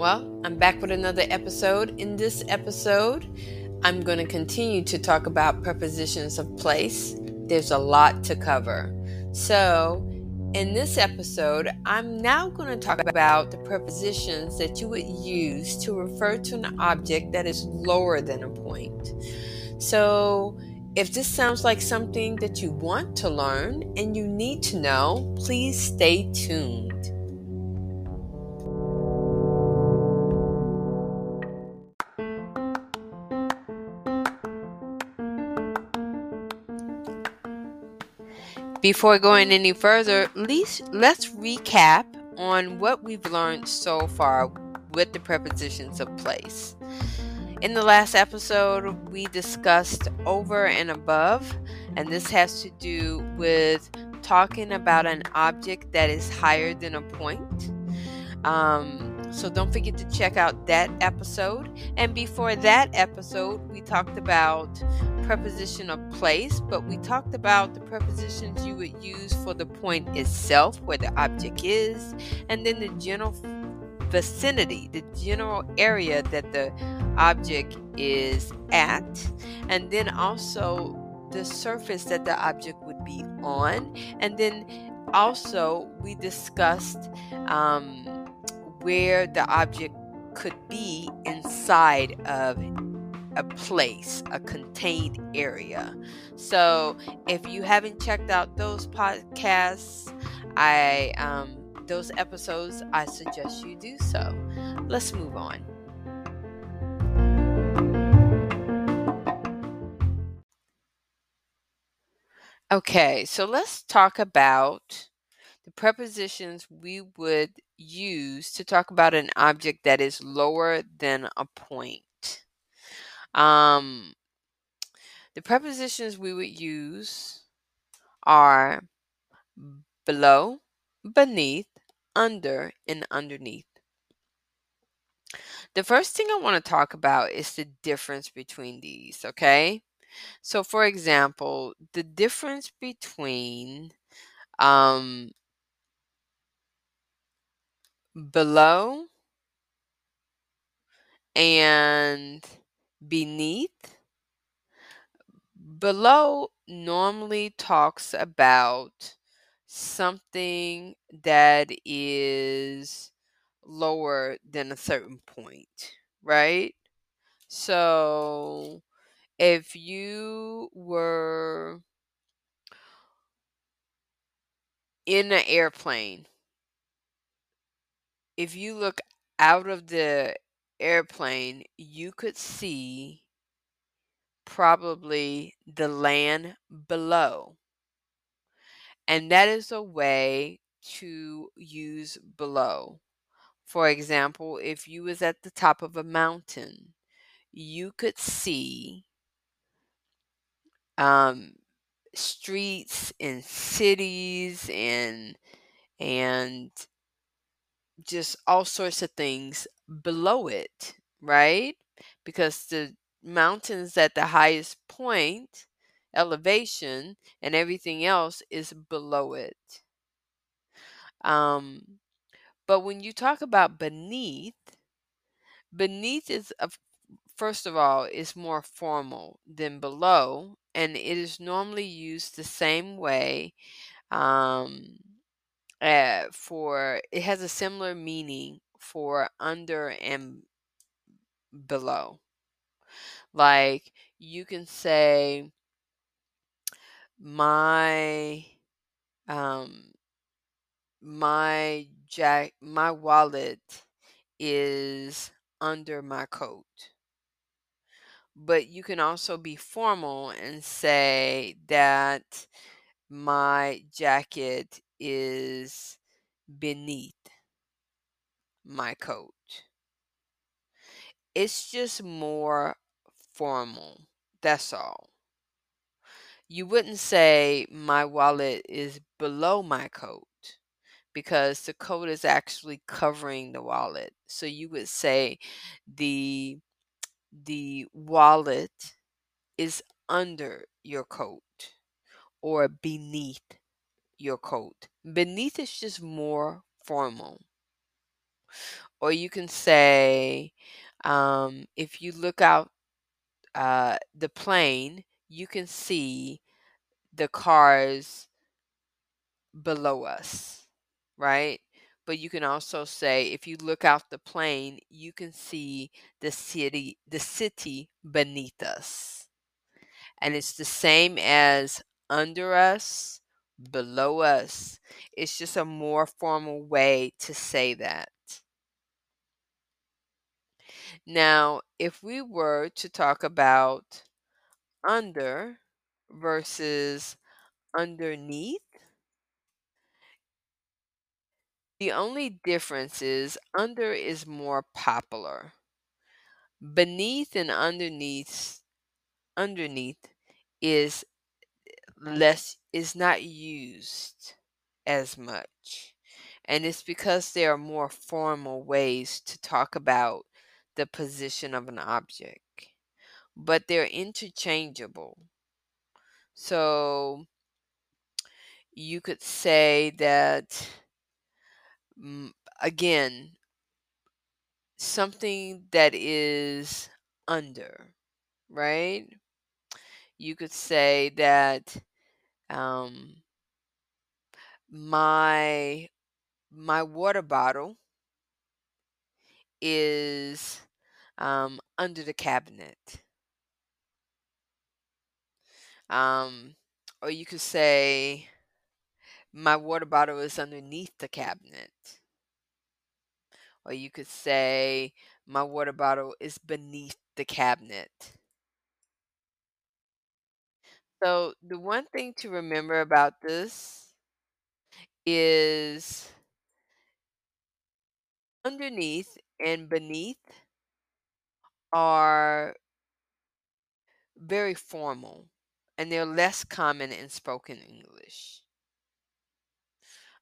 Well, I'm back with another episode. In this episode, I'm going to continue to talk about prepositions of place. There's a lot to cover. So, in this episode, I'm now going to talk about the prepositions that you would use to refer to an object that is lower than a point. So, if this sounds like something that you want to learn and you need to know, please stay tuned. Before going any further, let's, recap on what we've learned so far with the prepositions of place. In the last episode, we discussed over and above, and this has to do with talking about an object that is higher than a point. Um, so don't forget to check out that episode. And before that episode, we talked about preposition of place, but we talked about the prepositions you would use for the point itself, where the object is, and then the general vicinity, the general area that the object is at, and then also the surface that the object would be on, and then also we discussed um, where the object could be inside of a place, a contained area. So if you haven't checked out those podcasts, I um, those episodes, I suggest you do so. Let's move on. Okay, so let's talk about the prepositions we would use to talk about an object that is lower than a point. Um, the prepositions we would use are below, beneath, under, and underneath. The first thing I want to talk about is the difference between these, okay? So, for example, the difference between um, below and beneath. Below normally talks about something that is lower than a certain point, right? So if you were in an airplane if you look out of the airplane, you could see probably the land below. And that is a way to use below. For example, if you was at the top of a mountain, you could see um, streets and cities and and just all sorts of things below it, right? Because the mountains at the highest point, elevation, and everything else is below it. Um, but when you talk about beneath, beneath is a, first of all is more formal than below, and it is normally used the same way. Um, uh, for it has a similar meaning for under and below. Like you can say my um my jack my wallet is under my coat. But you can also be formal and say that my jacket is beneath my coat. It's just more formal. That's all. You wouldn't say my wallet is below my coat because the coat is actually covering the wallet. So you would say the the wallet is under your coat or beneath your coat. Beneath is just more formal. Or you can say, um, if you look out uh, the plane, you can see the cars below us, right? But you can also say if you look out the plane, you can see the city the city beneath us. And it's the same as under us, below us. It's just a more formal way to say that. Now, if we were to talk about under versus underneath, the only difference is under is more popular. Beneath and underneath underneath is less is not used as much. And it's because there are more formal ways to talk about the position of an object, but they're interchangeable. So you could say that, mm, again, something that is under, right? You could say that um, my my water bottle is um, under the cabinet. Um, or you could say, my water bottle is underneath the cabinet. Or you could say, my water bottle is beneath the cabinet. So, the one thing to remember about this is underneath and beneath are very formal and they're less common in spoken English.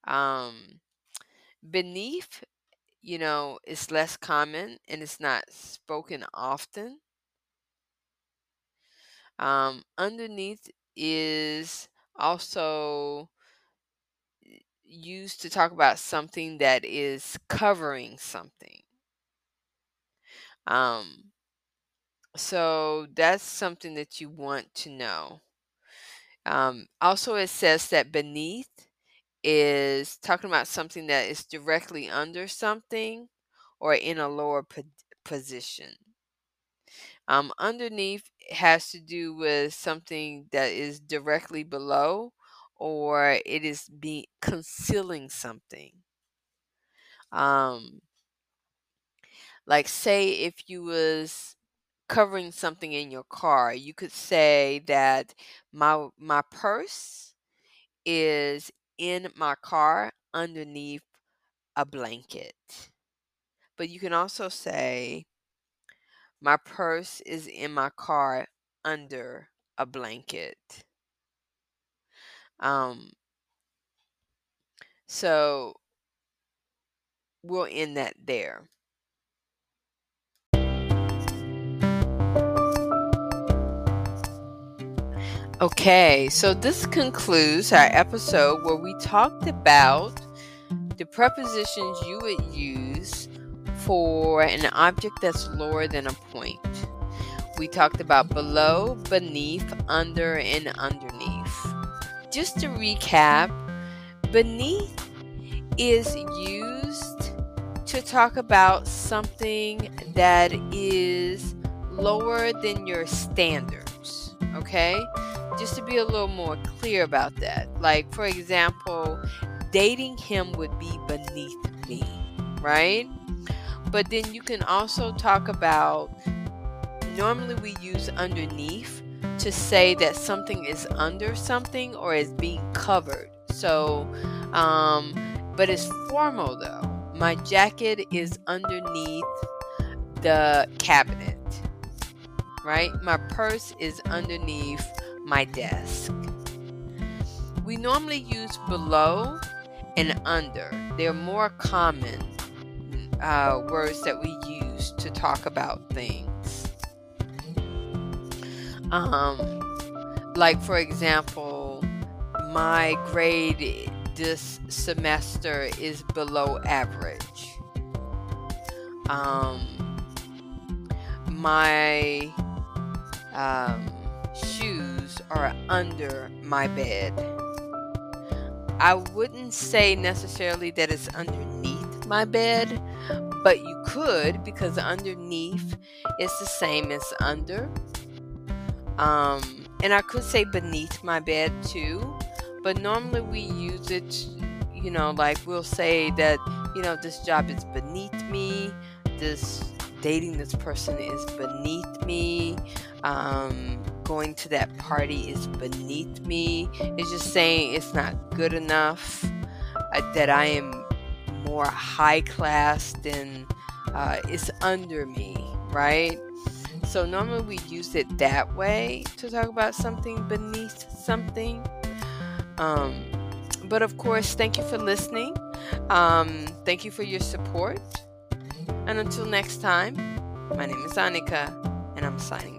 Um, beneath, you know, is less common and it's not spoken often. Um, underneath is also used to talk about something that is covering something. Um, so that's something that you want to know. Um, also, it says that beneath is talking about something that is directly under something or in a lower po- position. Um, underneath has to do with something that is directly below or it is being concealing something. Um, like say if you was covering something in your car, you could say that my my purse is in my car underneath a blanket. But you can also say my purse is in my car under a blanket. Um so we'll end that there. Okay, so this concludes our episode where we talked about the prepositions you would use for an object that's lower than a point. We talked about below, beneath, under, and underneath. Just to recap, beneath is used to talk about something that is lower than your standards, okay? Just to be a little more clear about that. Like, for example, dating him would be beneath me, right? But then you can also talk about normally we use underneath to say that something is under something or is being covered. So, um, but it's formal though. My jacket is underneath the cabinet, right? My purse is underneath my desk. We normally use below and under. They're more common uh, words that we use to talk about things. Um, like, for example, my grade this semester is below average. Um, my um, under my bed. I wouldn't say necessarily that it's underneath my bed, but you could because underneath is the same as under. Um, and I could say beneath my bed too, but normally we use it, you know, like we'll say that, you know, this job is beneath me, this dating this person is beneath me, um, going to that party is beneath me. It's just saying it's not good enough, uh, that I am more high class than uh, it's under me, right? So normally we use it that way to talk about something beneath something. Um, but of course, thank you for listening. Um, thank you for your support. And until next time, my name is Annika, and I'm signing.